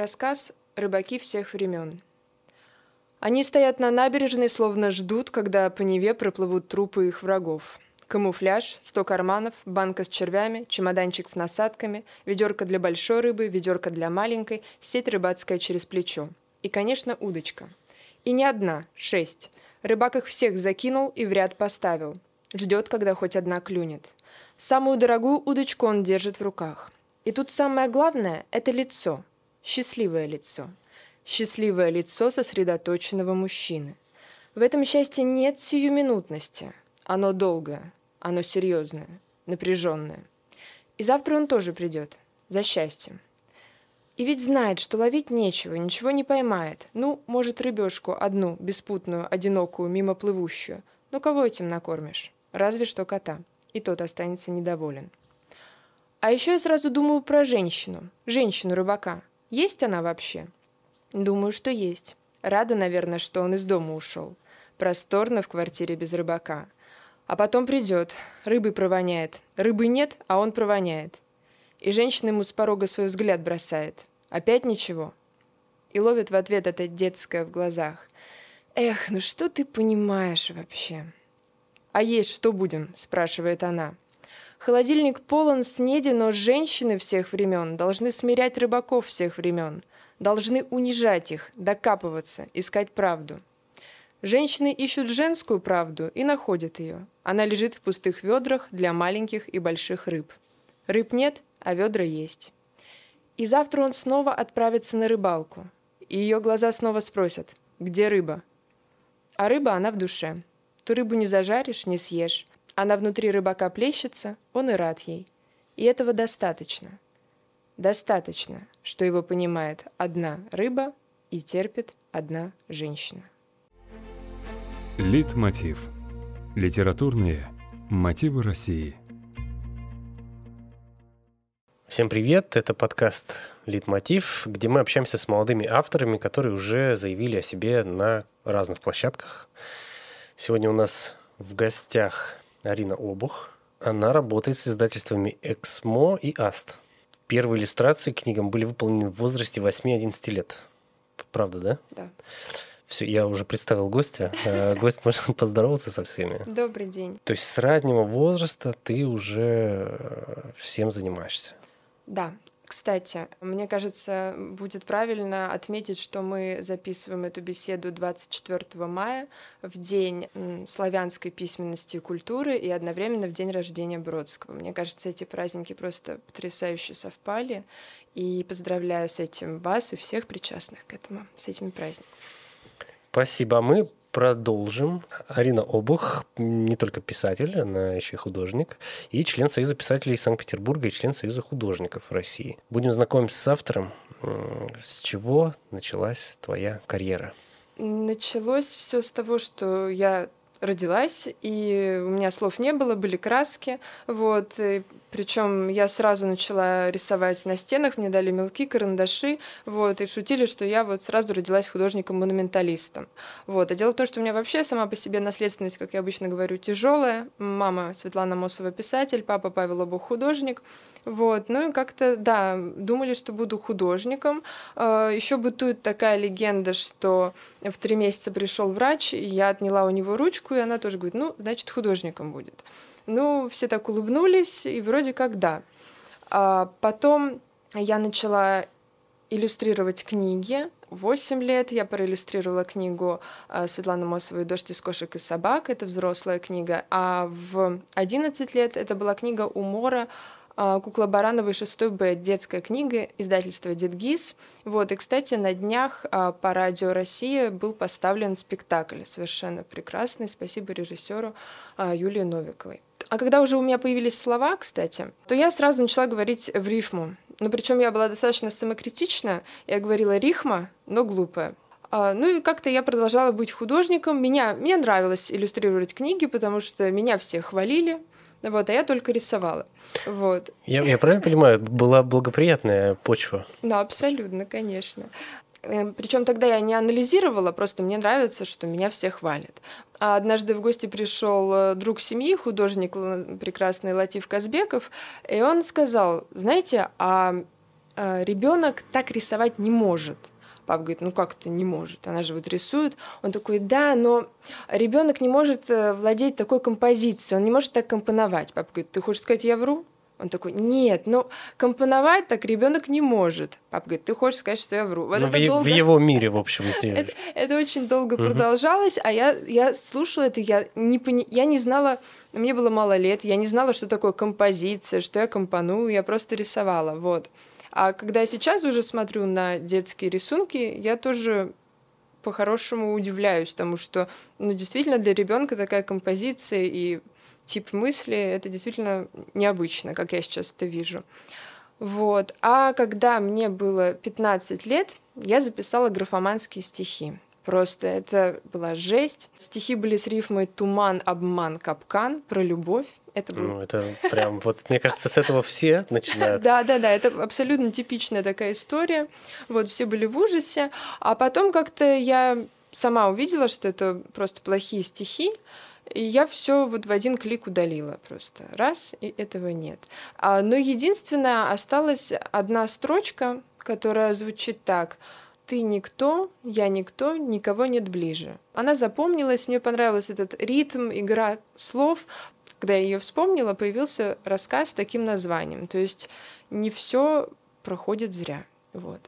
Рассказ «Рыбаки всех времен». Они стоят на набережной, словно ждут, когда по Неве проплывут трупы их врагов. Камуфляж, сто карманов, банка с червями, чемоданчик с насадками, ведерко для большой рыбы, ведерко для маленькой, сеть рыбацкая через плечо. И, конечно, удочка. И не одна, шесть. Рыбак их всех закинул и в ряд поставил. Ждет, когда хоть одна клюнет. Самую дорогую удочку он держит в руках. И тут самое главное – это лицо – Счастливое лицо. Счастливое лицо сосредоточенного мужчины. В этом счастье нет сиюминутности. Оно долгое, оно серьезное, напряженное. И завтра он тоже придет. За счастьем. И ведь знает, что ловить нечего, ничего не поймает. Ну, может, рыбешку одну, беспутную, одинокую, мимо плывущую. Ну, кого этим накормишь? Разве что кота. И тот останется недоволен. А еще я сразу думаю про женщину. Женщину-рыбака. Есть она вообще? Думаю, что есть. Рада, наверное, что он из дома ушел. Просторно в квартире без рыбака. А потом придет, рыбы провоняет. Рыбы нет, а он провоняет. И женщина ему с порога свой взгляд бросает. Опять ничего. И ловит в ответ это детское в глазах. «Эх, ну что ты понимаешь вообще?» «А есть что будем?» – спрашивает она. Холодильник полон снеди, но женщины всех времен должны смирять рыбаков всех времен, должны унижать их, докапываться, искать правду. Женщины ищут женскую правду и находят ее. Она лежит в пустых ведрах для маленьких и больших рыб. Рыб нет, а ведра есть. И завтра он снова отправится на рыбалку. И ее глаза снова спросят, где рыба? А рыба она в душе. Ту рыбу не зажаришь, не съешь. Она внутри рыбака плещется, он и рад ей. И этого достаточно. Достаточно, что его понимает одна рыба и терпит одна женщина. Литмотив. Литературные мотивы России. Всем привет, это подкаст «Литмотив», где мы общаемся с молодыми авторами, которые уже заявили о себе на разных площадках. Сегодня у нас в гостях Арина Обух. Она работает с издательствами «Эксмо» и «Аст». Первые иллюстрации к книгам были выполнены в возрасте 8-11 лет. Правда, да? Да. Все, я уже представил гостя. Э, гость может поздороваться со всеми. Добрый день. То есть с раннего возраста ты уже э, всем занимаешься? Да, кстати, мне кажется, будет правильно отметить, что мы записываем эту беседу 24 мая в день славянской письменности и культуры и одновременно в день рождения Бродского. Мне кажется, эти праздники просто потрясающе совпали. И поздравляю с этим вас и всех причастных к этому, с этими праздниками. Спасибо. Мы продолжим. Арина Обух не только писатель, она еще и художник, и член Союза писателей Санкт-Петербурга и член Союза художников России. Будем знакомиться с автором. С чего началась твоя карьера? Началось все с того, что я родилась, и у меня слов не было, были краски, вот, причем я сразу начала рисовать на стенах, мне дали мелки, карандаши, вот, и шутили, что я вот сразу родилась художником-монументалистом. Вот. А дело в том, что у меня вообще сама по себе наследственность, как я обычно говорю, тяжелая. Мама Светлана Мосова писатель, папа Павел Обух художник. Вот. Ну и как-то, да, думали, что буду художником. А, Еще бытует такая легенда, что в три месяца пришел врач, и я отняла у него ручку, и она тоже говорит, ну, значит, художником будет. Ну, все так улыбнулись, и вроде как да. А потом я начала иллюстрировать книги. Восемь лет я проиллюстрировала книгу а, Светланы Мосовой «Дождь из кошек и собак». Это взрослая книга. А в 11 лет это была книга «Умора» Кукла Барановой 6 Б, детская книга, издательство Дедгиз. Вот, и, кстати, на днях а, по радио Россия был поставлен спектакль совершенно прекрасный. Спасибо режиссеру Юлии Новиковой. А когда уже у меня появились слова, кстати, то я сразу начала говорить в рифму. Но причем я была достаточно самокритична. Я говорила рифма, но глупая. А, ну и как-то я продолжала быть художником. Меня, мне нравилось иллюстрировать книги, потому что меня все хвалили, вот, а я только рисовала. Вот. Я, я правильно понимаю, была благоприятная почва? Ну, абсолютно, конечно. Э, Причем тогда я не анализировала, просто мне нравится, что меня все хвалят. А однажды в гости пришел э, друг семьи, художник прекрасный Латиф Казбеков, и он сказал, знаете, а э, ребенок так рисовать не может. Папа говорит, ну как это не может? Она же вот рисует. Он такой, да, но ребенок не может э, владеть такой композицией, он не может так компоновать. Папа говорит, ты хочешь сказать, я вру? Он такой, нет, но компоновать так ребенок не может. Папа говорит, ты хочешь сказать, что я вру? Вот ну, в, долго... в его мире, в общем. это, это очень долго угу. продолжалось, а я, я слушала это, я не, пони... я не знала, мне было мало лет, я не знала, что такое композиция, что я компоную, я просто рисовала, вот. А когда я сейчас уже смотрю на детские рисунки, я тоже по-хорошему удивляюсь тому, что, ну, действительно, для ребенка такая композиция и тип мысли, это действительно необычно, как я сейчас это вижу. Вот. А когда мне было 15 лет, я записала графоманские стихи. Просто это была жесть. Стихи были с рифмой «туман, обман, капкан» про любовь. Это было... Ну, это прям вот, мне кажется, с этого все начинают. Да, да, да, это абсолютно типичная такая история. Вот, все были в ужасе. А потом как-то я сама увидела, что это просто плохие стихи, и я все вот в один клик удалила просто. Раз, и этого нет. А, но единственное, осталась одна строчка, которая звучит так. Ты никто, я никто, никого нет ближе. Она запомнилась, мне понравился этот ритм, игра слов. Когда я ее вспомнила, появился рассказ с таким названием. То есть не все проходит зря. Вот.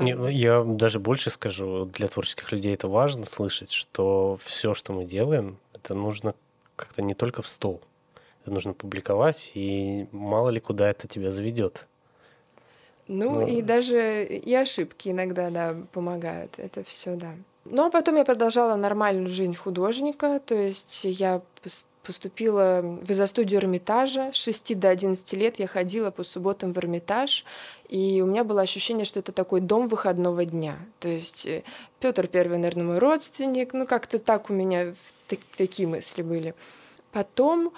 Не, ну, я даже больше скажу, для творческих людей это важно слышать, что все, что мы делаем, это нужно как-то не только в стол. Это нужно публиковать, и мало ли куда это тебя заведет. Ну, ну и даже и ошибки иногда, да, помогают. Это все, да. Ну, а потом я продолжала нормальную жизнь художника, то есть я поступила в изо-студию Эрмитажа. С 6 до 11 лет я ходила по субботам в Эрмитаж, и у меня было ощущение, что это такой дом выходного дня. То есть э, Петр Первый, наверное, мой родственник, ну как-то так у меня так, такие мысли были. Потом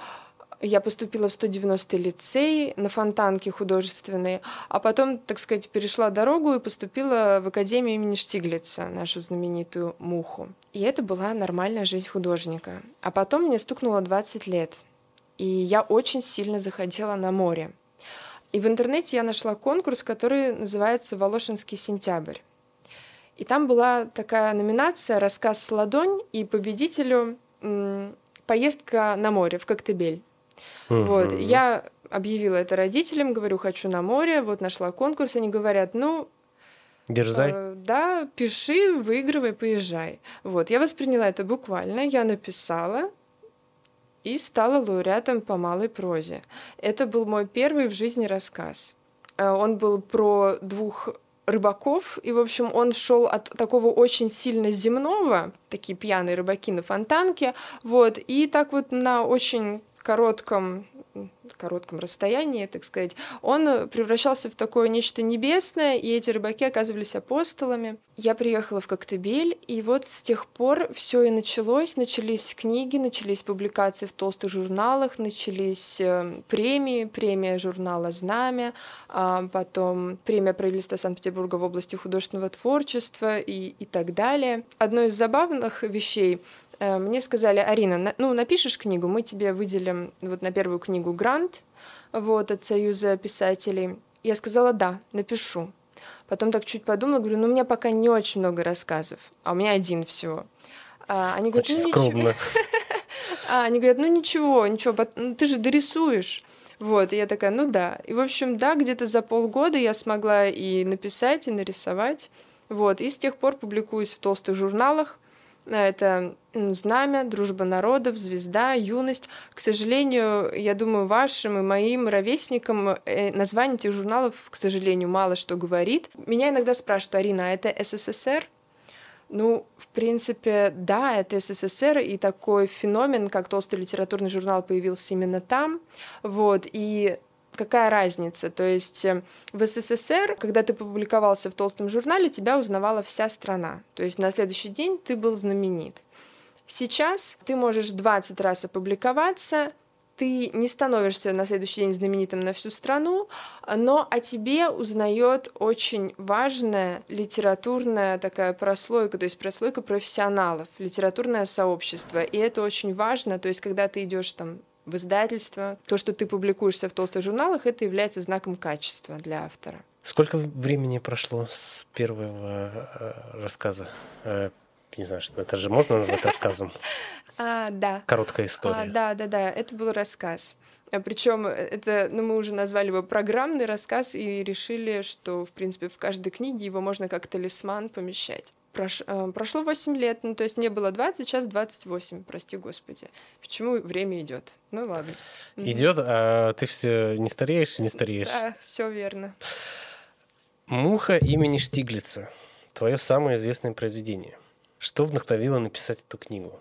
я поступила в 190-й лицей на фонтанке художественной, а потом, так сказать, перешла дорогу и поступила в Академию имени Штиглица, нашу знаменитую «Муху». И это была нормальная жизнь художника. А потом мне стукнуло 20 лет, и я очень сильно захотела на море. И в интернете я нашла конкурс, который называется «Волошинский сентябрь». И там была такая номинация «Рассказ с ладонь», и победителю поездка на море в Коктебель. Mm-hmm. Вот, я объявила это родителям, говорю, хочу на море, вот нашла конкурс, они говорят, ну, Дерзай. Э, да, пиши, выигрывай, поезжай. Вот, я восприняла это буквально, я написала и стала лауреатом по малой прозе. Это был мой первый в жизни рассказ. Э, он был про двух рыбаков, и, в общем, он шел от такого очень сильно земного, такие пьяные рыбаки на фонтанке, вот, и так вот на очень коротком коротком расстоянии, так сказать, он превращался в такое нечто небесное, и эти рыбаки оказывались апостолами. Я приехала в Коктебель, и вот с тех пор все и началось. Начались книги, начались публикации в толстых журналах, начались э, премии, премия журнала «Знамя», а потом премия правительства Санкт-Петербурга в области художественного творчества и, и так далее. Одно из забавных вещей мне сказали, Арина, ну, напишешь книгу, мы тебе выделим вот на первую книгу грант вот, от Союза писателей. Я сказала, да, напишу. Потом так чуть подумала, говорю, ну, у меня пока не очень много рассказов, а у меня один всего. А, они говорят, очень ну, скромно. А, они говорят, ну, ничего, ничего, ну, ты же дорисуешь. Вот, и я такая, ну да. И, в общем, да, где-то за полгода я смогла и написать, и нарисовать. Вот, и с тех пор публикуюсь в толстых журналах. Это знамя, дружба народов, звезда, юность. К сожалению, я думаю, вашим и моим ровесникам э, название этих журналов, к сожалению, мало что говорит. Меня иногда спрашивают, Арина, а это СССР? Ну, в принципе, да, это СССР, и такой феномен, как толстый литературный журнал, появился именно там. Вот, и какая разница? То есть э, в СССР, когда ты публиковался в толстом журнале, тебя узнавала вся страна. То есть на следующий день ты был знаменит. Сейчас ты можешь 20 раз опубликоваться, ты не становишься на следующий день знаменитым на всю страну, но о тебе узнает очень важная литературная такая прослойка, то есть прослойка профессионалов, литературное сообщество. И это очень важно, то есть когда ты идешь там в издательство, то, что ты публикуешься в толстых журналах, это является знаком качества для автора. Сколько времени прошло с первого э, рассказа? Э, не знаю, что это же можно назвать рассказом? А, да. Короткая история. А, да, да, да. Это был рассказ. А Причем это, ну, мы уже назвали его программный рассказ и решили, что, в принципе, в каждой книге его можно как талисман помещать. Прош, э, прошло 8 лет, ну, то есть мне было 20, сейчас 28, прости господи. Почему время идет? Ну, ладно. Идет, а ты все не стареешь и не стареешь. Да, все верно. Муха имени Штиглица. Твое самое известное произведение. Что вдохновило написать эту книгу?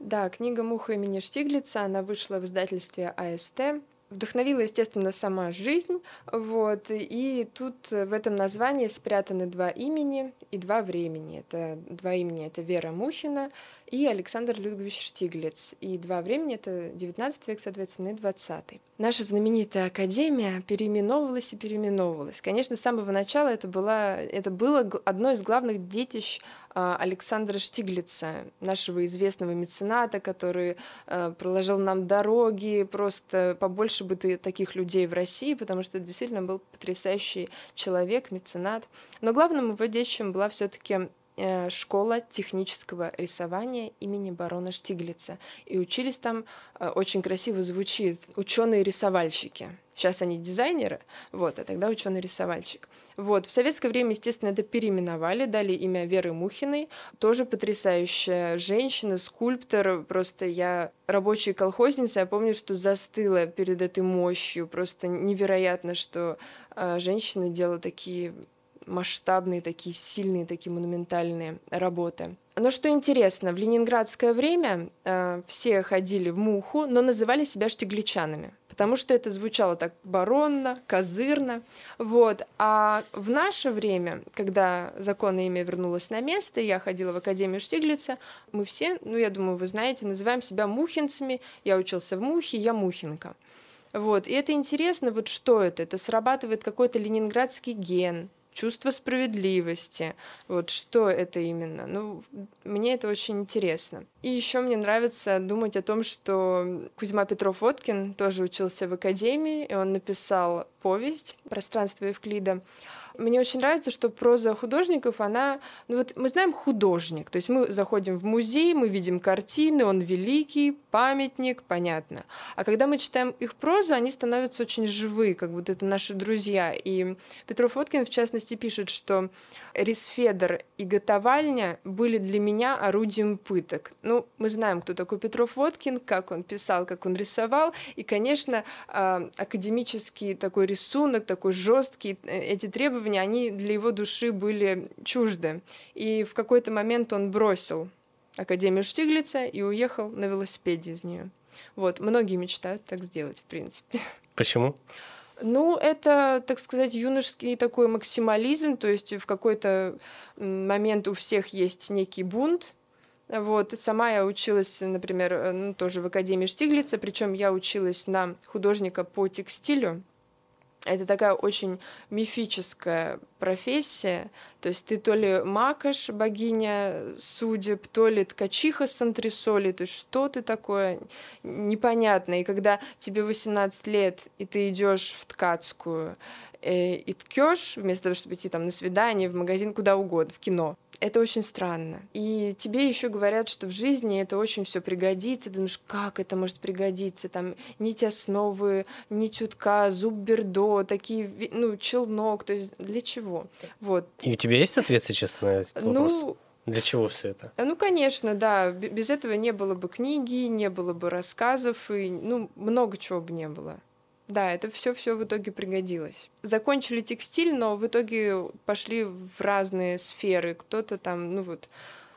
Да, книга «Муха» имени Штиглица, она вышла в издательстве АСТ. Вдохновила, естественно, сама жизнь, вот, и тут в этом названии спрятаны два имени и два времени. Это два имени — это Вера Мухина и Александр Людвигович Штиглиц. И два времени — это 19 век, соответственно, и 20. Наша знаменитая академия переименовывалась и переименовывалась. Конечно, с самого начала это, была, это было одно из главных детищ а, Александра Штиглица, нашего известного мецената, который а, проложил нам дороги, просто побольше бы таких людей в России, потому что это действительно был потрясающий человек, меценат. Но главным его детищем была все-таки школа технического рисования имени барона Штиглица. И учились там, э, очень красиво звучит, ученые-рисовальщики. Сейчас они дизайнеры, вот, а тогда ученый-рисовальщик. Вот, в советское время, естественно, это переименовали, дали имя Веры Мухиной, тоже потрясающая женщина, скульптор, просто я рабочая колхозница, я помню, что застыла перед этой мощью, просто невероятно, что э, женщина делала такие масштабные, такие сильные, такие монументальные работы. Но что интересно, в ленинградское время э, все ходили в муху, но называли себя штигличанами, потому что это звучало так баронно, козырно. Вот. А в наше время, когда законное имя вернулось на место, я ходила в Академию Штиглица, мы все, ну, я думаю, вы знаете, называем себя мухинцами. Я учился в Мухе, я мухинка. Вот. И это интересно, вот что это? Это срабатывает какой-то ленинградский ген, чувство справедливости. Вот что это именно? Ну, мне это очень интересно. И еще мне нравится думать о том, что Кузьма Петров-Водкин тоже учился в академии, и он написал повесть «Пространство Евклида». Мне очень нравится, что проза художников, она... Ну вот мы знаем художник, то есть мы заходим в музей, мы видим картины, он великий, памятник, понятно. А когда мы читаем их прозу, они становятся очень живы, как будто это наши друзья. И Петров Водкин, в частности, пишет, что Рисфедор и Готовальня были для меня орудием пыток. Ну, мы знаем, кто такой Петров Водкин, как он писал, как он рисовал. И, конечно, а, академический такой рисунок, такой жесткий, э, эти требования, они для его души были чужды. И в какой-то момент он бросил Академию Штиглица и уехал на велосипеде из нее. Вот, многие мечтают так сделать, в принципе. Почему? Ну, это, так сказать, юношеский такой максимализм, то есть в какой-то момент у всех есть некий бунт, вот, сама я училась, например, э, ну, тоже в Академии Штиглица, причем я училась на художника по текстилю, это такая очень мифическая профессия. То есть ты то ли макаш, богиня судеб, то ли ткачиха с антресоли. То есть что ты такое непонятно. И когда тебе 18 лет, и ты идешь в ткацкую, э, и ткешь, вместо того, чтобы идти там на свидание, в магазин, куда угодно, в кино, это очень странно. И тебе еще говорят, что в жизни это очень все пригодится. Ты думаешь, как это может пригодиться? Там нить основы, нить утка, зуб бердо, такие, ну, челнок. То есть для чего? Вот. И у тебя есть ответ сейчас на этот ну, вопрос? Ну, для чего все это? Ну, конечно, да. Без этого не было бы книги, не было бы рассказов, и ну, много чего бы не было. Да, это все все в итоге пригодилось. Закончили текстиль, но в итоге пошли в разные сферы. Кто-то там, ну вот.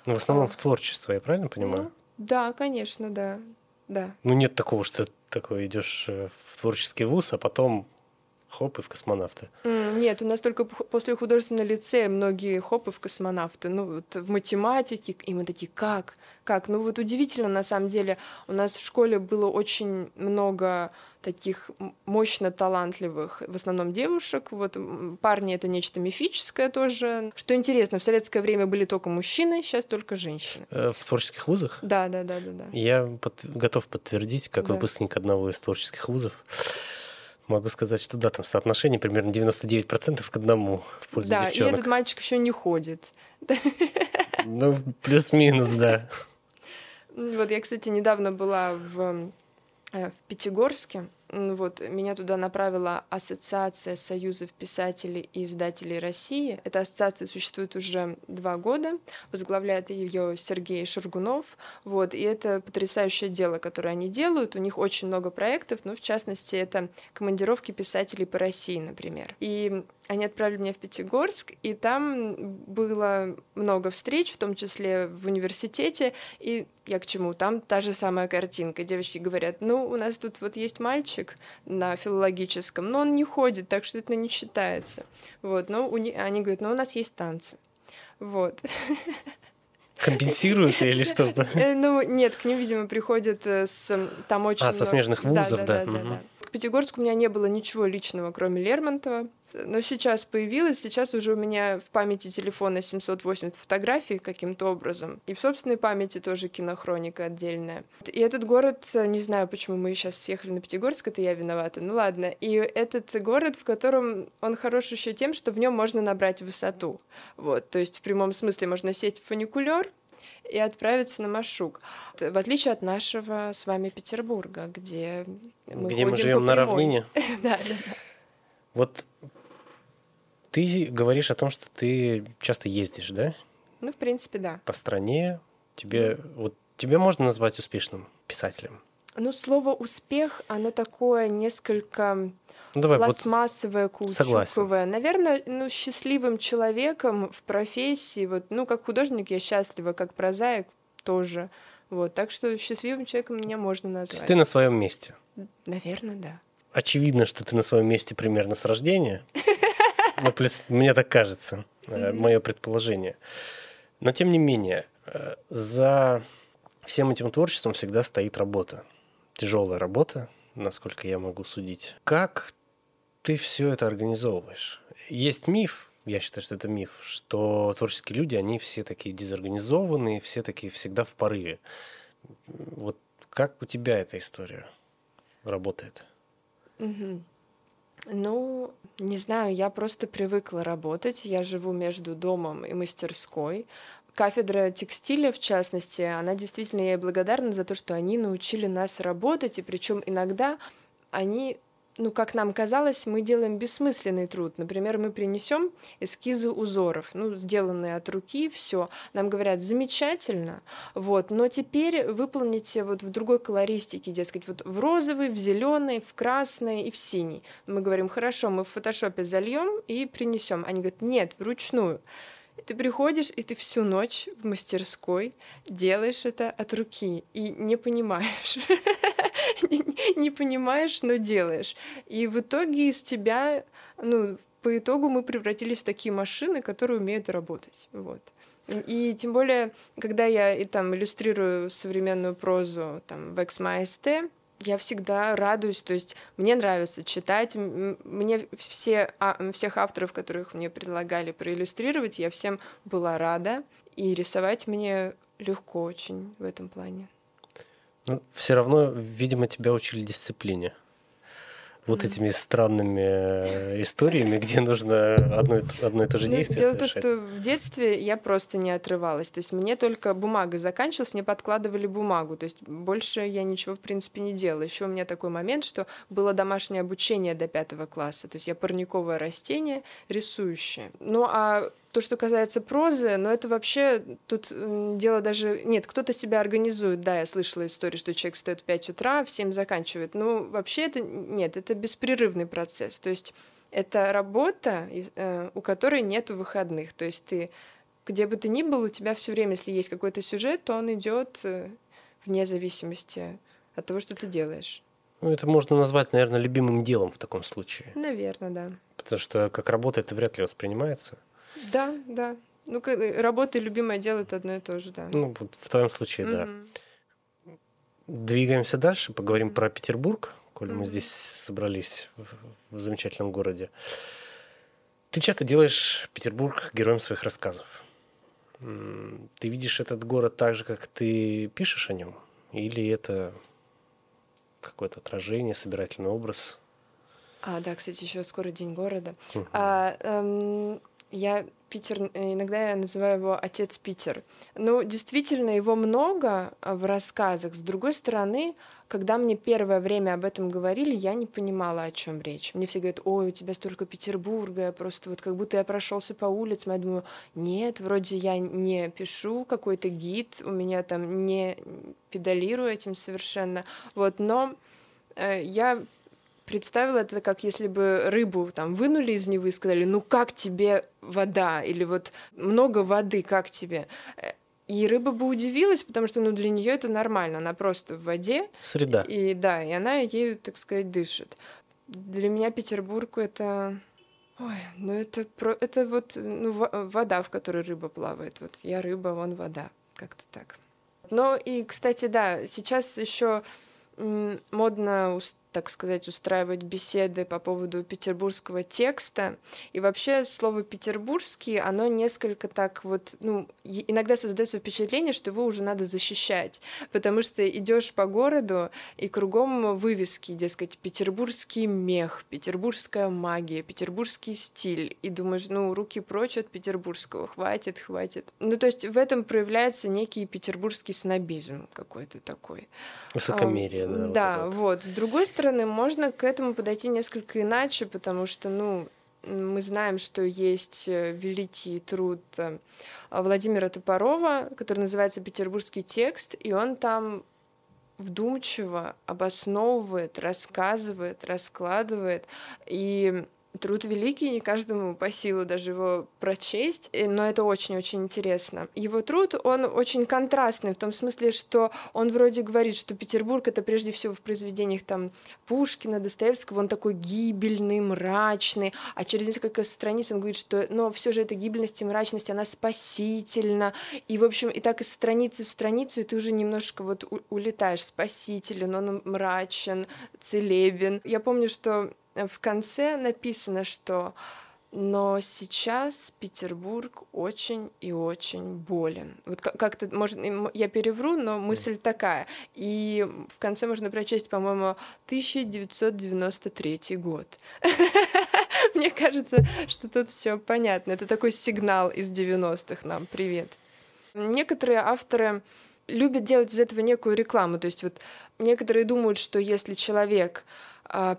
Ну, в основном в творчество, я правильно понимаю? Ну, да, конечно, да. Да. Ну, нет такого, что ты такой идешь э, в творческий вуз, а потом хоп, и в космонавты. Нет, у нас только после художественного лицея многие хопы в космонавты. Ну, вот в математике, и мы такие, как? Как? Ну, вот удивительно, на самом деле. У нас в школе было очень много таких мощно талантливых, в основном девушек. Вот парни — это нечто мифическое тоже. Что интересно, в советское время были только мужчины, сейчас только женщины. Э, в творческих вузах? Да, да, да, да. да. Я под... готов подтвердить, как да. выпускник одного из творческих вузов. Могу сказать, что да, там соотношение примерно 99% к одному в пользу да, девчонок. и этот мальчик еще не ходит. Ну, плюс-минус, да. Вот я, кстати, недавно была в, э, в Пятигорске. Вот, меня туда направила Ассоциация союзов писателей и издателей России. Эта ассоциация существует уже два года. Возглавляет ее Сергей Шаргунов. Вот, и это потрясающее дело, которое они делают. У них очень много проектов, ну, в частности, это командировки писателей по России, например. И они отправили меня в Пятигорск, и там было много встреч, в том числе в университете, и я к чему? Там та же самая картинка. Девочки говорят, ну, у нас тут вот есть мальчик на филологическом, но он не ходит, так что это не считается. Вот, но у не- они говорят, ну, у нас есть танцы. Вот. Компенсируют или что? Э, Ну, нет, к ним, видимо, приходят э, с... Там очень... А, со смежных вузов, да. К Пятигорску у меня не было ничего личного, кроме Лермонтова. Но сейчас появилось, сейчас уже у меня в памяти телефона 780 фотографий каким-то образом. И в собственной памяти тоже кинохроника отдельная. И этот город, э, не знаю, почему мы сейчас съехали на Пятигорск, это я виновата, ну ладно. И этот город, в котором он хорош еще тем, что в нем можно набрать высоту. Вот, то есть в прямом смысле можно сесть в фуникулер, и отправиться на Машук. В отличие от нашего с вами Петербурга, где мы Где мы живем на равнине. Да, да. Вот ты говоришь о том, что ты часто ездишь, да? Ну, в принципе, да. По стране. Тебе вот тебя можно назвать успешным писателем? Ну, слово успех, оно такое несколько Ну давай вот пластмассовое, согласен. каучуковое. Наверное, ну, счастливым человеком в профессии, вот, ну, как художник я счастлива, как прозаик тоже. Вот, так что счастливым человеком меня можно то есть назвать. ты на своем месте. Наверное, да. Очевидно, что ты на своем месте примерно с рождения. Ну, плюс мне так кажется, мое предположение. Но тем не менее, э, за всем этим творчеством всегда стоит работа. Тяжелая работа, насколько я могу судить. Как ты все это организовываешь? Есть миф, я считаю, что это миф, что творческие люди, они все такие дезорганизованные, все такие всегда в порыве. Вот как у тебя эта история работает? Мгм. Ну, не знаю, я просто привыкла работать. Я живу между домом и мастерской. Кафедра текстиля, в частности, она действительно, я ей благодарна за то, что они научили нас работать, и причем иногда они ну, как нам казалось, мы делаем бессмысленный труд. Например, мы принесем эскизы узоров, ну, сделанные от руки, все. Нам говорят, замечательно, вот, но теперь выполните вот в другой колористике, дескать, вот в розовый, в зеленый, в красный и в синий. Мы говорим, хорошо, мы в фотошопе зальем и принесем. Они говорят, нет, вручную. Ты приходишь, и ты всю ночь в мастерской делаешь это от руки и не понимаешь. Не- понимаешь, но делаешь. И в итоге из тебя, ну, по итогу мы превратились в такие машины, которые умеют работать. Вот. И тем более, когда я и там иллюстрирую современную прозу там, в XMAST, я всегда радуюсь, то есть мне нравится читать, мне все, а, всех авторов, которых мне предлагали проиллюстрировать, я всем была рада, и рисовать мне легко очень в этом плане. Ну, все равно, видимо, тебя учили дисциплине. Вот этими странными э, историями, где нужно одно, одно и то же Ну, действие дело в том, что в детстве я просто не отрывалась. То есть мне только бумага заканчивалась, мне подкладывали бумагу. То есть больше я ничего, в принципе, не делала. Еще у меня такой момент, что было домашнее обучение до пятого класса. То есть я парниковое растение, рисующее. Ну, а то, что касается прозы, ну это вообще тут дело даже... Нет, кто-то себя организует. Да, я слышала историю, что человек встает в 5 утра, в 7 заканчивает. Ну, вообще это... Нет, это беспрерывный процесс. То есть это работа, э, у которой нет выходных. То есть ты, где бы ты ни был, у тебя все время, если есть какой-то сюжет, то он идет э, вне зависимости от того, что ты делаешь. Ну, это можно назвать, наверное, любимым делом в таком случае. Наверное, да. Потому что как работа это вряд ли воспринимается. Да, да. Ну, э, работа и любимое дело это одно и то же, да. Ну, вот в твоем случае, да. Двигаемся дальше, поговорим про Петербург, коли мы здесь собрались в, замечательном городе. Ты часто делаешь Петербург героем своих рассказов. Ты видишь этот город так же, как ты пишешь о нем? Или это какое-то отражение, собирательный образ? А, да, кстати, еще скоро День города. Uh-huh. А, эм, я Питер, э, иногда я называю его отец Питер. Ну, действительно, его много а, в рассказах. С другой стороны, когда мне первое время об этом говорили, я не понимала, о чем речь. Мне все говорят, ой, у тебя столько Петербурга, просто вот как будто я прошелся по улицам, я думаю, нет, вроде я не пишу какой-то гид, у меня там не педалирую этим совершенно, вот, но э, я представила это как если бы рыбу там вынули из Невы и сказали, ну как тебе вода? Или вот много воды, как тебе? И рыба бы удивилась, потому что ну, для нее это нормально, она просто в воде. Среда. И да, и она ею, так сказать, дышит. Для меня Петербург это Ой, ну это про это вот ну, вода, в которой рыба плавает. Вот я рыба, вон вода. Как-то так. Но и, кстати, да, сейчас еще модно так сказать, устраивать беседы по поводу петербургского текста. И вообще слово «петербургский», оно несколько так вот, ну, иногда создается впечатление, что его уже надо защищать, потому что идешь по городу, и кругом вывески, дескать, петербургский мех, петербургская магия, петербургский стиль, и думаешь, ну, руки прочь от петербургского, хватит, хватит. Ну, то есть в этом проявляется некий петербургский снобизм какой-то такой. Высокомерие, да. Да, вот, вот. С другой стороны, стороны, можно к этому подойти несколько иначе, потому что, ну, мы знаем, что есть э, великий труд э, Владимира Топорова, который называется «Петербургский текст», и он там вдумчиво обосновывает, рассказывает, раскладывает. И Труд великий, не каждому по силу даже его прочесть, но это очень-очень интересно. Его труд, он очень контрастный в том смысле, что он вроде говорит, что Петербург — это прежде всего в произведениях там Пушкина, Достоевского, он такой гибельный, мрачный, а через несколько страниц он говорит, что но все же эта гибельность и мрачность, она спасительна, и, в общем, и так из страницы в страницу, и ты уже немножко вот улетаешь, спасителен, он мрачен, целебен. Я помню, что в конце написано, что но сейчас Петербург очень и очень болен. Вот как-то, может, я перевру, но мысль такая. И в конце можно прочесть, по-моему, 1993 год. Мне кажется, что тут все понятно. Это такой сигнал из 90-х нам. Привет. Некоторые авторы любят делать из этого некую рекламу. То есть вот некоторые думают, что если человек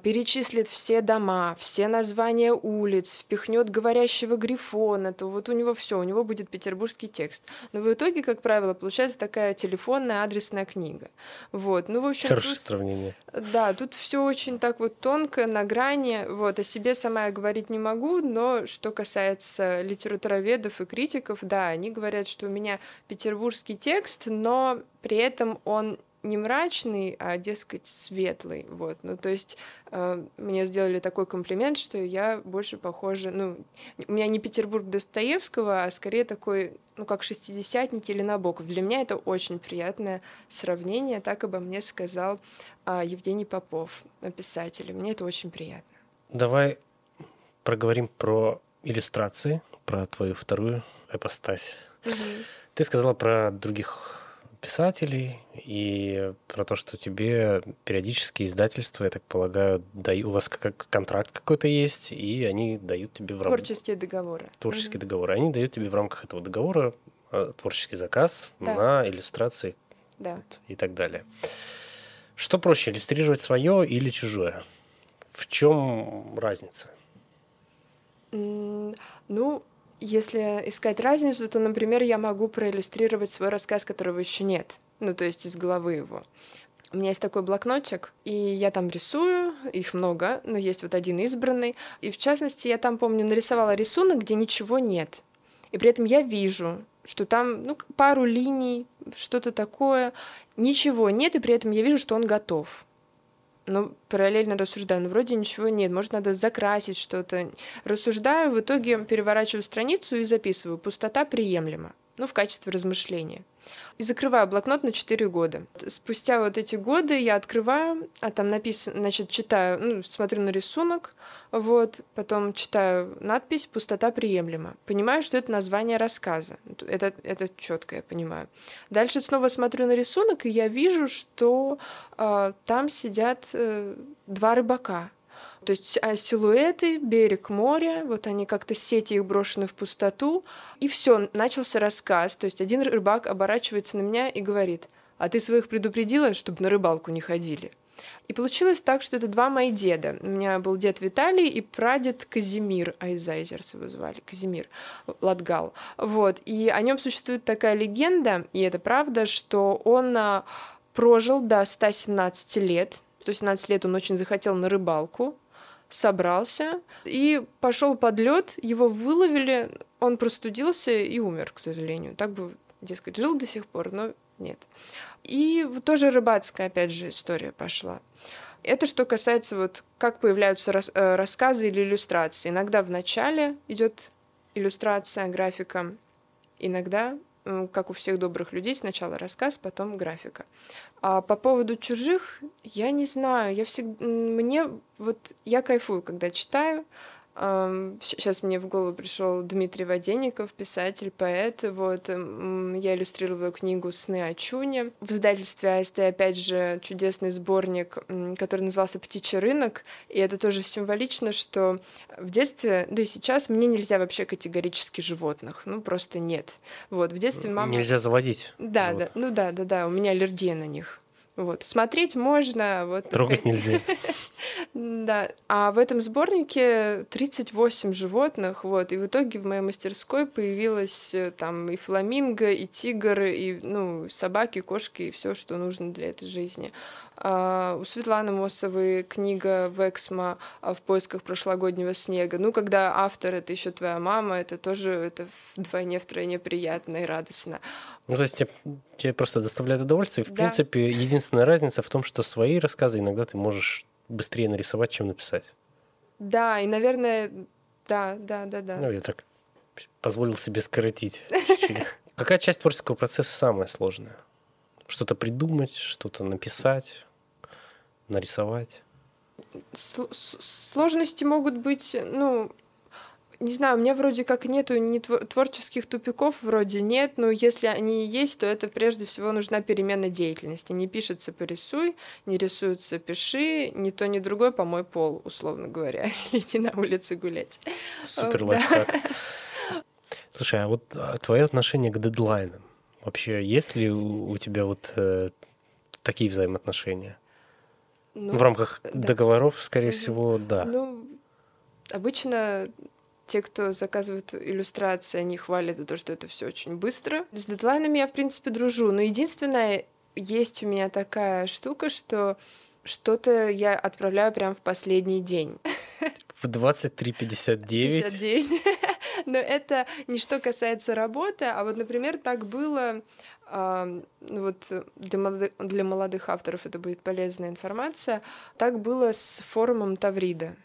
перечислит все дома, все названия улиц, впихнет говорящего грифона, то вот у него все, у него будет петербургский текст. Но в итоге, как правило, получается такая телефонная адресная книга. Вот, ну в общем. Хорошее тут, сравнение. Да, тут все очень так вот тонко на грани. Вот о себе сама я говорить не могу, но что касается литературоведов и критиков, да, они говорят, что у меня петербургский текст, но при этом он не мрачный, а, дескать, светлый. Вот. Ну, то есть э, мне сделали такой комплимент, что я больше похожа... Ну, у меня не Петербург Достоевского, а скорее такой, ну, как шестидесятник или Набоков. Для меня это очень приятное сравнение. Так обо мне сказал э, Евгений Попов, писатель. Мне это очень приятно. Давай проговорим про иллюстрации, про твою вторую эпостась. Угу. Ты сказала про других писателей и про то, что тебе периодически издательства, я так полагаю, дают, у вас как контракт какой-то есть, и они дают тебе в рамках... Творческие договоры. Творческие mm-hmm. договоры. Они дают тебе в рамках этого договора э, творческий заказ да. на иллюстрации да. вот, и так далее. Что проще, иллюстрировать свое или чужое? В чем разница? Ну, если искать разницу, то, например, я могу проиллюстрировать свой рассказ, которого еще нет, ну, то есть из головы его. У меня есть такой блокнотик, и я там рисую, их много, но есть вот один избранный. И в частности, я там, помню, нарисовала рисунок, где ничего нет. И при этом я вижу, что там ну, пару линий, что-то такое, ничего нет, и при этом я вижу, что он готов но параллельно рассуждаю, ну вроде ничего нет, может надо закрасить что-то. Рассуждаю, в итоге переворачиваю страницу и записываю. Пустота приемлема, ну в качестве размышления и закрываю блокнот на 4 года. Спустя вот эти годы я открываю, а там написано, значит, читаю, ну, смотрю на рисунок, вот, потом читаю надпись «Пустота приемлема». Понимаю, что это название рассказа. Это, это четко я понимаю. Дальше снова смотрю на рисунок, и я вижу, что э, там сидят э, два рыбака. То есть а силуэты, берег моря, вот они как-то сети их брошены в пустоту, и все, начался рассказ. То есть один рыбак оборачивается на меня и говорит, а ты своих предупредила, чтобы на рыбалку не ходили? И получилось так, что это два мои деда. У меня был дед Виталий и прадед Казимир Айзайзерс его звали, Казимир Латгал. Вот. И о нем существует такая легенда, и это правда, что он а, прожил до 117 лет. 117 лет он очень захотел на рыбалку, собрался и пошел под лед, его выловили, он простудился и умер, к сожалению. Так бы, дескать, жил до сих пор, но нет. И тоже рыбацкая, опять же, история пошла. Это что касается вот как появляются рас, э, рассказы или иллюстрации. Иногда в начале идет иллюстрация, графика, иногда, как у всех добрых людей, сначала рассказ, потом графика. А по поводу чужих, я не знаю, я всегда, мне вот я кайфую, когда читаю, Сейчас мне в голову пришел Дмитрий Воденников, писатель, поэт. Вот я иллюстрировала книгу «Сны о Чуне». В издательстве АСТ, опять же, чудесный сборник, который назывался «Птичий рынок». И это тоже символично, что в детстве, да и сейчас, мне нельзя вообще категорически животных. Ну, просто нет. Вот, в детстве мама... Нельзя заводить. Да, вот. да, ну да, да, да, у меня аллергия на них. Вот. Смотреть можно. Вот. Трогать нельзя. Да. А в этом сборнике 38 животных, вот, и в итоге в моей мастерской появилось э, там и фламинго, и тигр, и, ну, собаки, кошки, и все, что нужно для этой жизни. Uh, у Светланы Мосовой книга Вексма «В поисках прошлогоднего снега». Ну, когда автор — это еще твоя мама, это тоже это вдвойне, втройне приятно и радостно. Ну, то есть тебе, тебе просто доставляет удовольствие. В да. принципе, единственная разница в том, что свои рассказы иногда ты можешь быстрее нарисовать, чем написать. Да, и, наверное, да, да, да, да. Ну, я так позволил себе скоротить Какая часть творческого процесса самая сложная? Что-то придумать, что-то написать, нарисовать? Сложности могут быть, ну, не знаю, у меня вроде как нету ни творческих тупиков, вроде нет, но если они есть, то это прежде всего нужна перемена деятельности. Не пишется порисуй, не рисуется пиши, ни то, ни другое по мой пол, условно говоря, или иди на улице гулять. Супер лайфхак. Слушай, а вот а твое отношение к дедлайнам? Вообще, есть ли у тебя вот э, такие взаимоотношения? Ну, в рамках да. договоров, скорее угу. всего, да. Ну, обычно те, кто заказывают иллюстрации, они хвалят за то, что это все очень быстро. С дедлайнами я, в принципе, дружу. Но единственное, есть у меня такая штука, что что-то я отправляю прямо в последний день. В 23.59? 59. Но это не что касается работы, а вот, например, так было Uh, вот для молодых, для молодых авторов это будет полезная информация. Так было с форумом Таврида.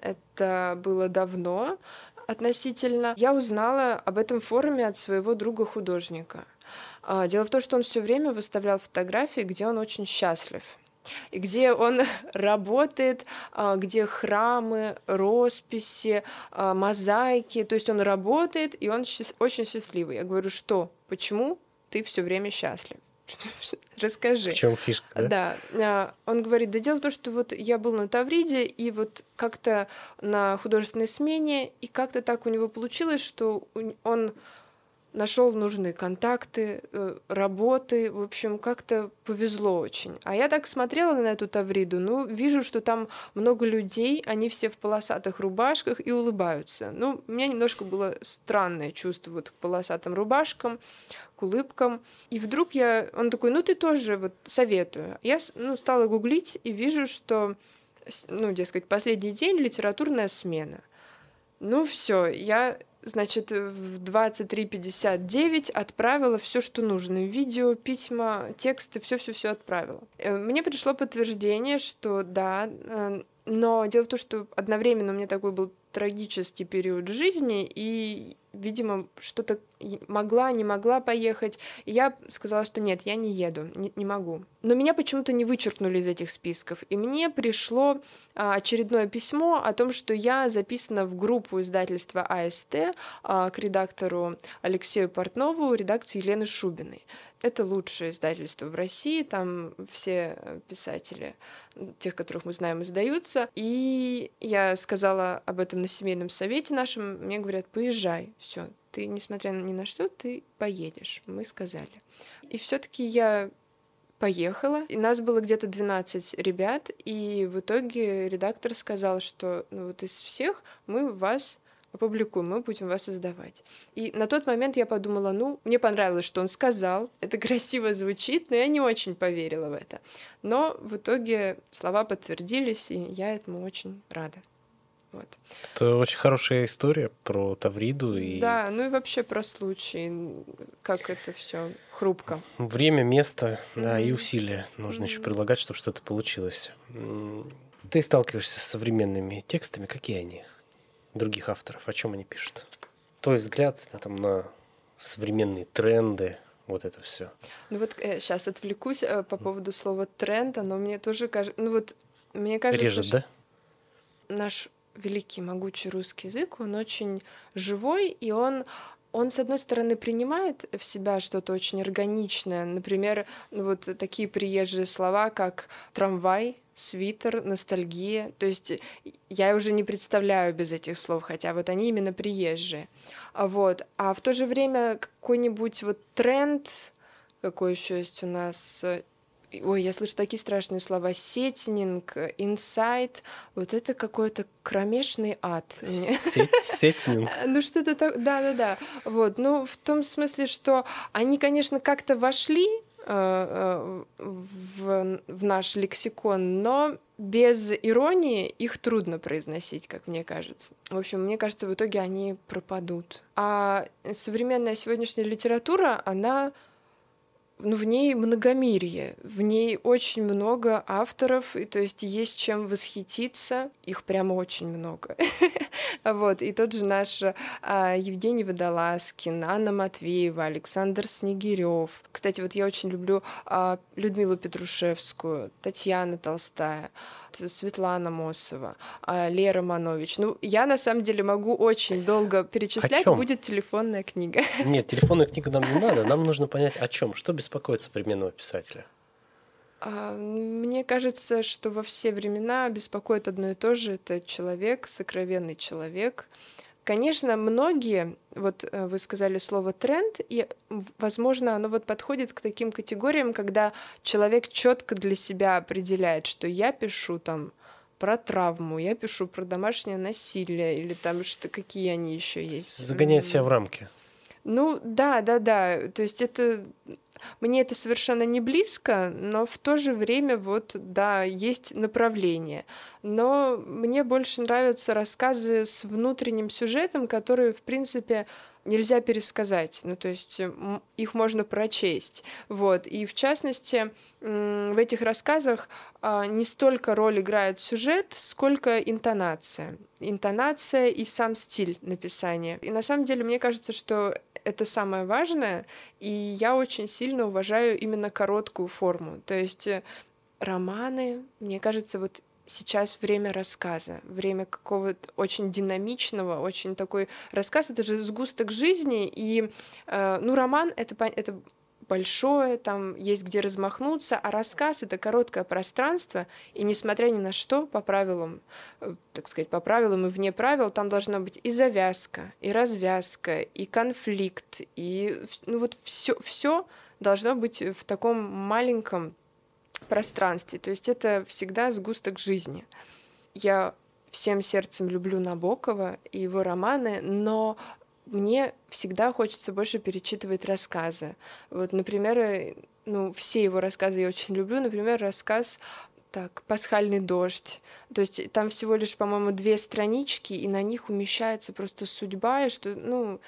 Это было давно относительно. Я узнала об этом форуме от своего друга-художника. А, дело в том, что он все время выставлял фотографии, где он очень счастлив. И где он работает, а, где храмы, росписи, а, мозаики. То есть он работает, и он очень счастливый. Я говорю, что? Почему ты все время счастлив? Расскажи. В чем фишка? Да? да. Он говорит, да дело в том, что вот я был на Тавриде, и вот как-то на художественной смене, и как-то так у него получилось, что он нашел нужные контакты, э, работы, в общем, как-то повезло очень. А я так смотрела на эту Тавриду, ну, вижу, что там много людей, они все в полосатых рубашках и улыбаются. Ну, у меня немножко было странное чувство вот к полосатым рубашкам, к улыбкам. И вдруг я... Он такой, ну, ты тоже вот советую. Я, ну, стала гуглить и вижу, что, ну, дескать, последний день литературная смена. Ну, все, я значит, в 23.59 отправила все, что нужно. Видео, письма, тексты, все-все-все отправила. Э, мне пришло подтверждение, что да, э, но дело в том, что одновременно у меня такой был трагический период жизни, и, видимо, что-то могла, не могла поехать. И я сказала, что нет, я не еду, не, не могу. но меня почему-то не вычеркнули из этих списков. И мне пришло а, очередное письмо о том, что я записана в группу издательства АСТ а, к редактору Алексею Портнову, редакции Елены Шубиной. Это лучшее издательство в России, там все писатели, тех, которых мы знаем, издаются. И я сказала об этом на семейном совете нашем, мне говорят, поезжай, все, ты, несмотря ни на что, ты поедешь, мы сказали. И все-таки я поехала. И нас было где-то 12 ребят, и в итоге редактор сказал, что ну, вот из всех мы вас опубликуем, мы будем вас издавать. И на тот момент я подумала, ну, мне понравилось, что он сказал, это красиво звучит, но я не очень поверила в это. Но в итоге слова подтвердились, и я этому очень рада. Вот. Это очень хорошая история про Тавриду и. Да, ну и вообще про случай, как это все хрупко. Время, место, mm-hmm. да, и усилия нужно mm-hmm. еще прилагать, чтобы что-то получилось. Ты сталкиваешься с современными текстами, какие они? Других авторов, о чем они пишут? Твой взгляд да, там, на современные тренды, вот это все. Ну вот э, сейчас отвлекусь э, по поводу слова тренда, но мне тоже кажется, ну вот мне кажется, Режет, да? наш великий, могучий русский язык, он очень живой, и он он, с одной стороны, принимает в себя что-то очень органичное, например, ну, вот такие приезжие слова, как трамвай, свитер, ностальгия. То есть я уже не представляю без этих слов, хотя вот они именно приезжие. А вот. А в то же время какой-нибудь вот тренд, какой еще есть у нас Ой, я слышу такие страшные слова. Сеттинг, инсайт. Вот это какой-то кромешный ад. Сеттинг. Ну, что-то так... Да-да-да. Вот. Ну, в том смысле, что они, конечно, как-то вошли э, э, в, в наш лексикон, но без иронии их трудно произносить, как мне кажется. В общем, мне кажется, в итоге они пропадут. А современная сегодняшняя литература, она ну, в ней многомирие, в ней очень много авторов, и то есть есть чем восхититься, их прямо очень много. вот, и тот же наш а, Евгений Водолазкин, Анна Матвеева, Александр Снегирев. Кстати, вот я очень люблю а, Людмилу Петрушевскую, Татьяна Толстая, Светлана Мосова, а, Лера Манович. Ну, я на самом деле могу очень долго перечислять, будет телефонная книга. Нет, телефонная книга нам не надо, нам нужно понять, о чем, что беспокоит современного писателя. А, мне кажется, что во все времена беспокоит одно и то же. Это человек, сокровенный человек, Конечно, многие, вот э, вы сказали слово тренд, и, возможно, оно вот подходит к таким категориям, когда человек четко для себя определяет, что я пишу там про травму, я пишу про домашнее насилие, или там что какие они еще есть. Загоняет себя в рамки. Ну да, да, да. То есть это мне это совершенно не близко, но в то же время вот, да, есть направление. Но мне больше нравятся рассказы с внутренним сюжетом, которые, в принципе, нельзя пересказать, ну то есть их можно прочесть, вот. И в частности в этих рассказах а, не столько роль играет сюжет, сколько интонация, интонация и сам стиль написания. И на самом деле мне кажется, что это самое важное, и я очень сильно уважаю именно короткую форму. То есть э, романы, мне кажется, вот сейчас время рассказа, время какого-то очень динамичного, очень такой рассказ, это же сгусток жизни, и, э, ну, роман — это, это большое, там есть где размахнуться, а рассказ — это короткое пространство, и несмотря ни на что, по правилам, э, так сказать, по правилам и вне правил, там должна быть и завязка, и развязка, и конфликт, и ну вот все, все должно быть в таком маленьком пространстве. То есть это всегда сгусток жизни. Я всем сердцем люблю Набокова и его романы, но мне всегда хочется больше перечитывать рассказы. Вот, например, э, ну, все его рассказы я очень люблю. Например, рассказ так, «Пасхальный дождь». То есть там всего лишь, по-моему, две странички, и на них умещается просто судьба, и что, ну,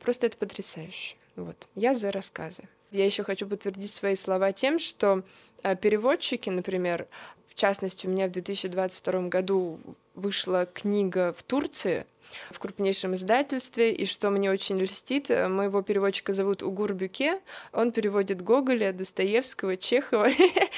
просто это потрясающе. Вот, я за рассказы. Я еще хочу подтвердить свои слова тем, что э, переводчики, например, в частности, у меня в 2022 году вышла книга в Турции в крупнейшем издательстве, и что мне очень льстит, э, моего переводчика зовут Угур Бюке, он переводит Гоголя, Достоевского, Чехова.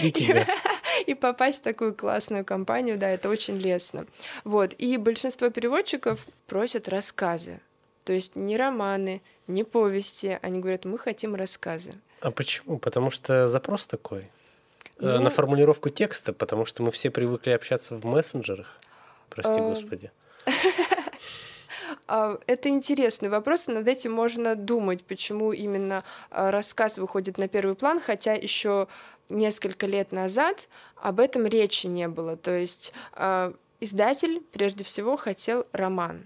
И тебя. И попасть в такую классную компанию, да, это очень лестно. Вот, и большинство переводчиков просят рассказы. То есть не романы, не повести. Они говорят, мы хотим рассказы. А почему? Потому что запрос такой. Э, Ну- На формулировку текста, потому что мы все привыкли общаться в мессенджерах. Прости А, господи. Это интересный вопрос, над этим можно думать, почему именно а, рассказ выходит на первый план, хотя еще несколько лет назад об этом речи не было. То есть издатель прежде всего хотел роман.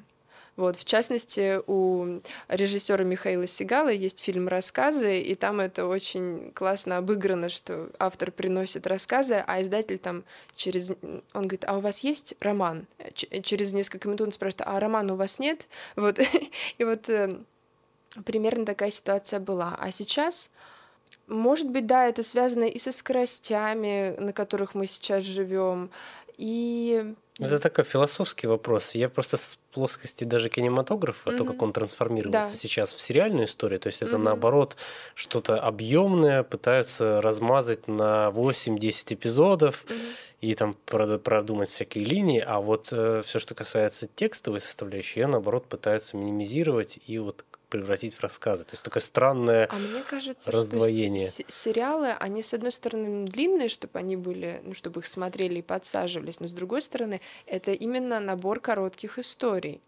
Вот, в частности, у режиссера Михаила Сигала есть фильм «Рассказы», и там это очень классно обыграно, что автор приносит рассказы, а издатель там через... Он говорит, а у вас есть роман? Ч- через несколько минут он спрашивает, а романа у вас нет? Вот, и вот э, примерно такая ситуация была. А сейчас, может быть, да, это связано и со скоростями, на которых мы сейчас живем, и Это такой философский вопрос. Я просто с плоскости даже кинематографа, то, Мгм. как он трансформировался Да. сейчас в сериальную историю, то есть это Мгм. наоборот что-то объемное пытаются размазать на 8-10 эпизодов Мгм. и там проду- продумать всякие линии, а вот все, что касается текстовой составляющей, ее наоборот пытаются минимизировать и вот превратить в рассказы. То есть такое странное А мне кажется, раздвоение. что сериалы, они, с одной стороны, длинные, чтобы они были, ну, чтобы их смотрели и подсаживались, но с другой стороны, это именно набор коротких историй.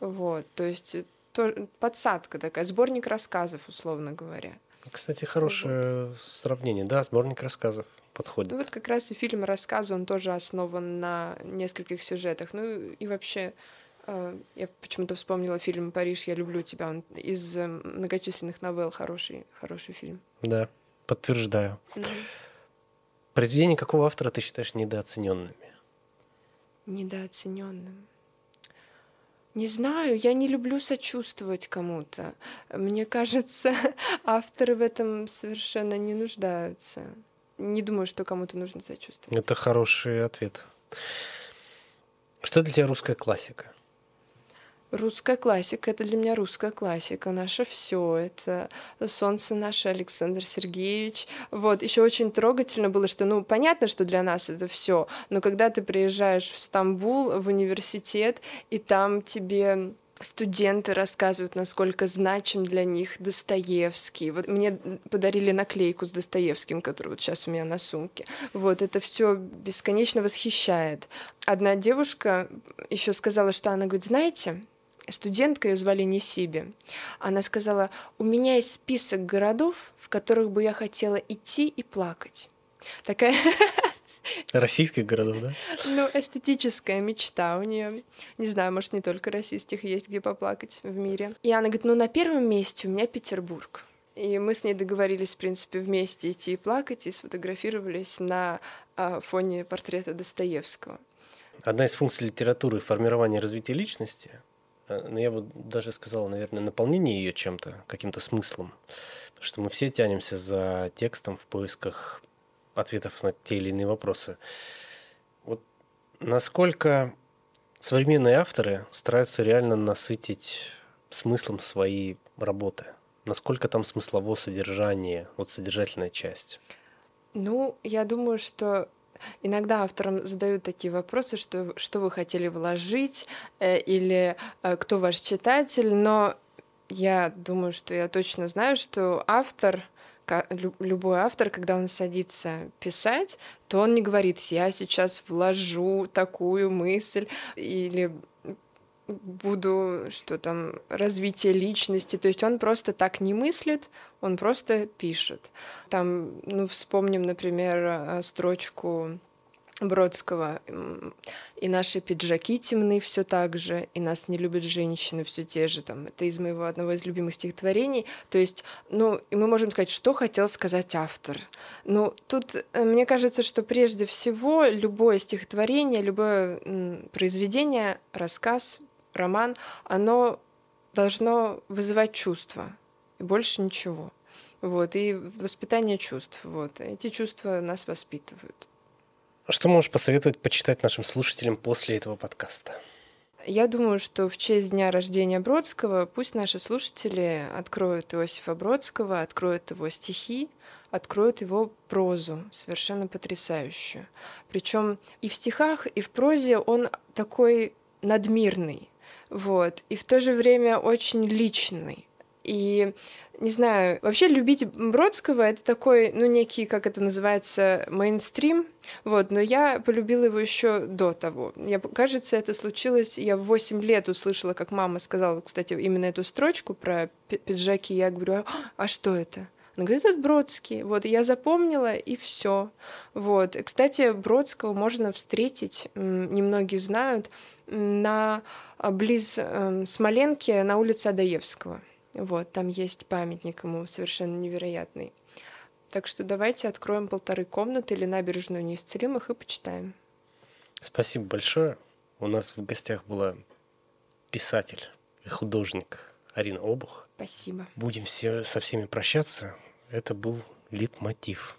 Вот, то есть э, то, подсадка такая, сборник рассказов, условно говоря. Кстати, хорошее сравнение. Да, сборник рассказов подходит. Ну вот как раз и фильм «Рассказ», он тоже основан на нескольких сюжетах. Ну и вообще, э, я почему-то вспомнила фильм «Париж, я люблю тебя». Он из э, многочисленных новелл хороший, хороший фильм. Да, подтверждаю. Мгм. Произведения какого автора ты считаешь недооцененными? Недооцененным. Не знаю, я не люблю сочувствовать кому-то. Мне кажется, авторы в этом совершенно не нуждаются. Не думаю, что кому-то нужно сочувствовать. Это хороший ответ. Что для тебя русская классика? Русская классика это для меня русская классика, наше все. Это солнце наше Александр Сергеевич. Вот еще очень трогательно было, что ну понятно, что для нас это все, но когда ты приезжаешь в Стамбул в университет и там тебе студенты рассказывают, насколько значим для них Достоевский. Вот мне подарили наклейку с Достоевским, которая вот сейчас у меня на сумке. Вот это все бесконечно восхищает. Одна девушка еще сказала, что она говорит, знаете, студентка, ее звали Несиби, она сказала, у меня есть список городов, в которых бы я хотела идти и плакать. Такая Российских городов, да? ну, эстетическая мечта у нее. Не знаю, может, не только российских есть, где поплакать в мире. И она говорит, ну, на первом месте у меня Петербург. И мы с ней договорились, в принципе, вместе идти и плакать, и сфотографировались на а, фоне портрета Достоевского. Одна из функций литературы – формирование и развитие личности. Э, Но я бы даже сказал, наверное, наполнение ее чем-то, каким-то смыслом. Потому что мы все тянемся за текстом в поисках ответов на те или иные вопросы. Вот насколько современные авторы стараются реально насытить смыслом свои работы? Насколько там смыслово содержание, вот содержательная часть? Ну, я думаю, что иногда авторам задают такие вопросы, что, что вы хотели вложить, э, или э, кто ваш читатель, но я думаю, что я точно знаю, что автор, любой автор, когда он садится писать, то он не говорит, я сейчас вложу такую мысль, или буду, что там, развитие личности. То есть он просто так не мыслит, он просто пишет. Там, ну, вспомним, например, э, строчку Бродского. И наши пиджаки темны все так же, и нас не любят женщины все те же. Там, это из моего одного из любимых стихотворений. То есть, ну, и мы можем сказать, что хотел сказать автор. Ну, тут э, мне кажется, что прежде всего любое стихотворение, любое произведение, рассказ, роман, оно должно вызывать чувства. И больше ничего. Вот, и воспитание чувств. Вот. Эти чувства нас воспитывают. Что можешь посоветовать почитать нашим слушателям после этого подкаста? Я думаю, что в честь дня рождения Бродского пусть наши слушатели откроют Иосифа Бродского, откроют его стихи, откроют его прозу, совершенно потрясающую. Причем и в стихах, и в прозе он такой надмирный, вот, и в то же время очень личный. И не знаю, вообще любить Бродского это такой, ну, некий, как это называется, мейнстрим, вот, но я полюбила его еще до того. Я, кажется, это случилось, я в 8 лет услышала, как мама сказала, кстати, именно эту строчку про пиджаки, я говорю, а, а что это? Она говорит, это Бродский. Вот, я запомнила, и все. Вот. Кстати, Бродского можно встретить, немногие знают, на близ эм, Смоленки на улице Адаевского. Вот, там есть памятник ему совершенно невероятный. Так что давайте откроем полторы комнаты или набережную неисцелимых и почитаем. Спасибо большое. У нас в гостях была писатель и художник Арина Обух. Спасибо. Будем все со всеми прощаться. Это был Литмотив.